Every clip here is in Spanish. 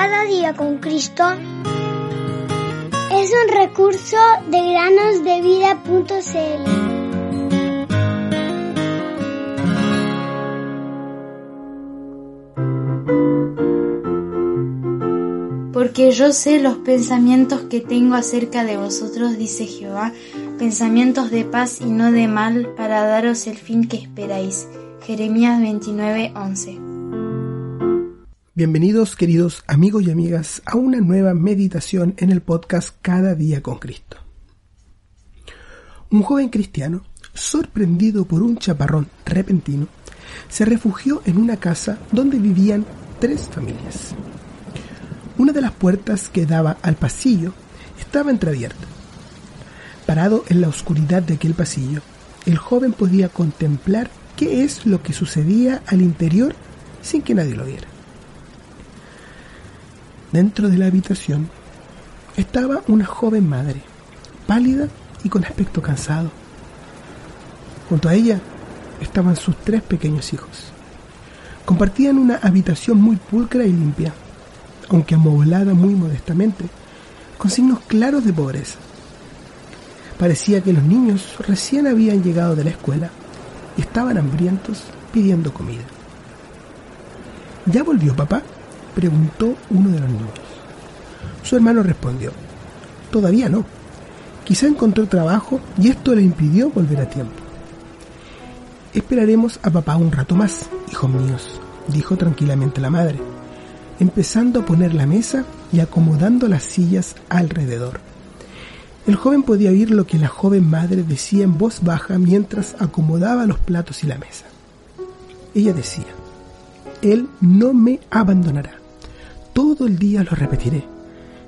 Cada día con Cristo es un recurso de granosdevida.cl. Porque yo sé los pensamientos que tengo acerca de vosotros, dice Jehová, pensamientos de paz y no de mal, para daros el fin que esperáis. Jeremías 29:11 Bienvenidos queridos amigos y amigas a una nueva meditación en el podcast Cada día con Cristo. Un joven cristiano, sorprendido por un chaparrón repentino, se refugió en una casa donde vivían tres familias. Una de las puertas que daba al pasillo estaba entreabierta. Parado en la oscuridad de aquel pasillo, el joven podía contemplar qué es lo que sucedía al interior sin que nadie lo viera. Dentro de la habitación estaba una joven madre, pálida y con aspecto cansado. Junto a ella estaban sus tres pequeños hijos. Compartían una habitación muy pulcra y limpia, aunque amoblada muy modestamente, con signos claros de pobreza. Parecía que los niños recién habían llegado de la escuela y estaban hambrientos pidiendo comida. ¿Ya volvió papá? Preguntó uno de los niños. Su hermano respondió, todavía no. Quizá encontró trabajo y esto le impidió volver a tiempo. Esperaremos a papá un rato más, hijos míos, dijo tranquilamente la madre empezando a poner la mesa y acomodando las sillas alrededor. El joven podía oír lo que la joven madre decía en voz baja mientras acomodaba los platos y la mesa. Ella decía, Él no me abandonará. Todo el día lo repetiré.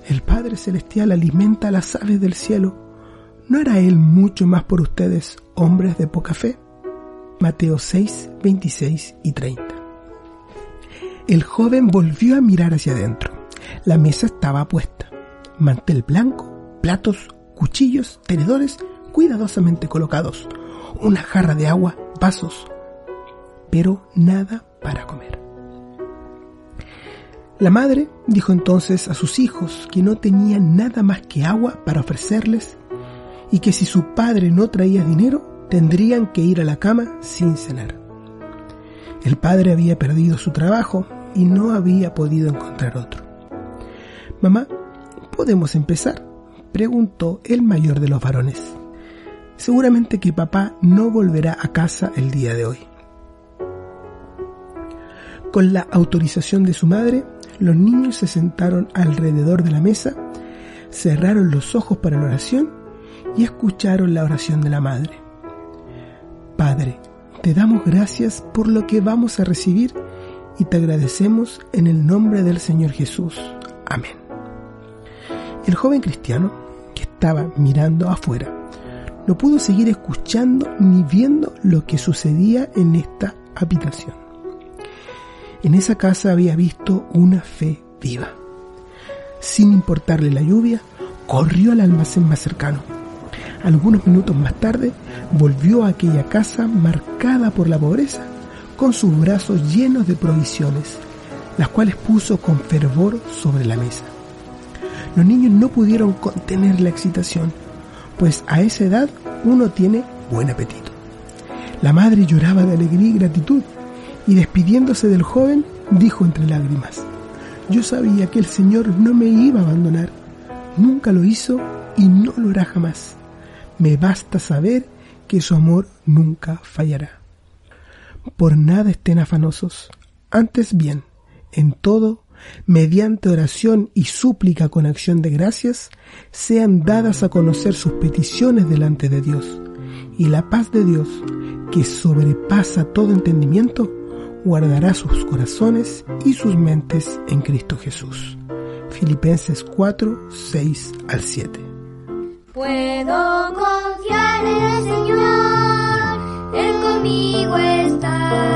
El Padre Celestial alimenta a las aves del cielo. ¿No hará Él mucho más por ustedes, hombres de poca fe? Mateo 6, 26 y 30. El joven volvió a mirar hacia adentro. La mesa estaba puesta. Mantel blanco, platos, cuchillos, tenedores cuidadosamente colocados, una jarra de agua, vasos, pero nada para comer. La madre dijo entonces a sus hijos que no tenían nada más que agua para ofrecerles y que si su padre no traía dinero, tendrían que ir a la cama sin cenar. El padre había perdido su trabajo y no había podido encontrar otro. Mamá, ¿podemos empezar? preguntó el mayor de los varones. Seguramente que papá no volverá a casa el día de hoy. Con la autorización de su madre, los niños se sentaron alrededor de la mesa, cerraron los ojos para la oración y escucharon la oración de la madre. Padre, te damos gracias por lo que vamos a recibir y te agradecemos en el nombre del Señor Jesús. Amén. El joven cristiano, que estaba mirando afuera, no pudo seguir escuchando ni viendo lo que sucedía en esta habitación. En esa casa había visto una fe viva. Sin importarle la lluvia, corrió al almacén más cercano. Algunos minutos más tarde, volvió a aquella casa marcada por la pobreza con sus brazos llenos de provisiones, las cuales puso con fervor sobre la mesa. Los niños no pudieron contener la excitación, pues a esa edad uno tiene buen apetito. La madre lloraba de alegría y gratitud, y despidiéndose del joven, dijo entre lágrimas, yo sabía que el Señor no me iba a abandonar, nunca lo hizo y no lo hará jamás. Me basta saber que su amor nunca fallará. Por nada estén afanosos, antes bien, en todo, mediante oración y súplica con acción de gracias, sean dadas a conocer sus peticiones delante de Dios, y la paz de Dios, que sobrepasa todo entendimiento, guardará sus corazones y sus mentes en Cristo Jesús. Filipenses 4, 6 al 7. Puedo confiar en el Señor, Él conmigo está.